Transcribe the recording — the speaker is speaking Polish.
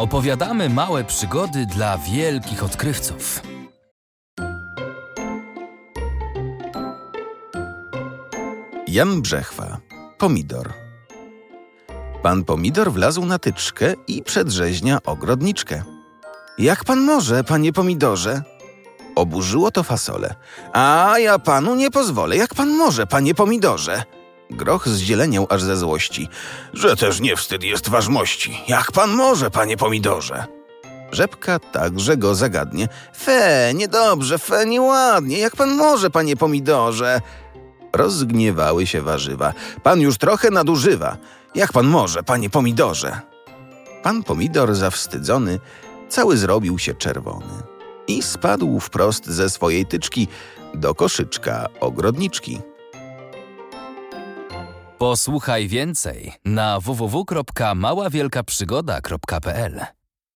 Opowiadamy małe przygody dla wielkich odkrywców. Jan Brzechwa. Pomidor. Pan Pomidor wlazł na tyczkę i przedrzeźnia ogrodniczkę. Jak pan może, panie Pomidorze? Oburzyło to fasole. A ja panu nie pozwolę. Jak pan może, panie Pomidorze? Groch zzieleniał aż ze złości. Że też nie wstyd jest ważmości. Jak pan może, panie Pomidorze? Rzepka także go zagadnie. Fe, niedobrze, fe, nieładnie. Jak pan może, panie Pomidorze? Rozgniewały się warzywa. Pan już trochę nadużywa. Jak pan może, panie pomidorze? Pan pomidor zawstydzony cały zrobił się czerwony i spadł wprost ze swojej tyczki do koszyczka ogrodniczki. Posłuchaj więcej na www.maławielkaprzygoda.pl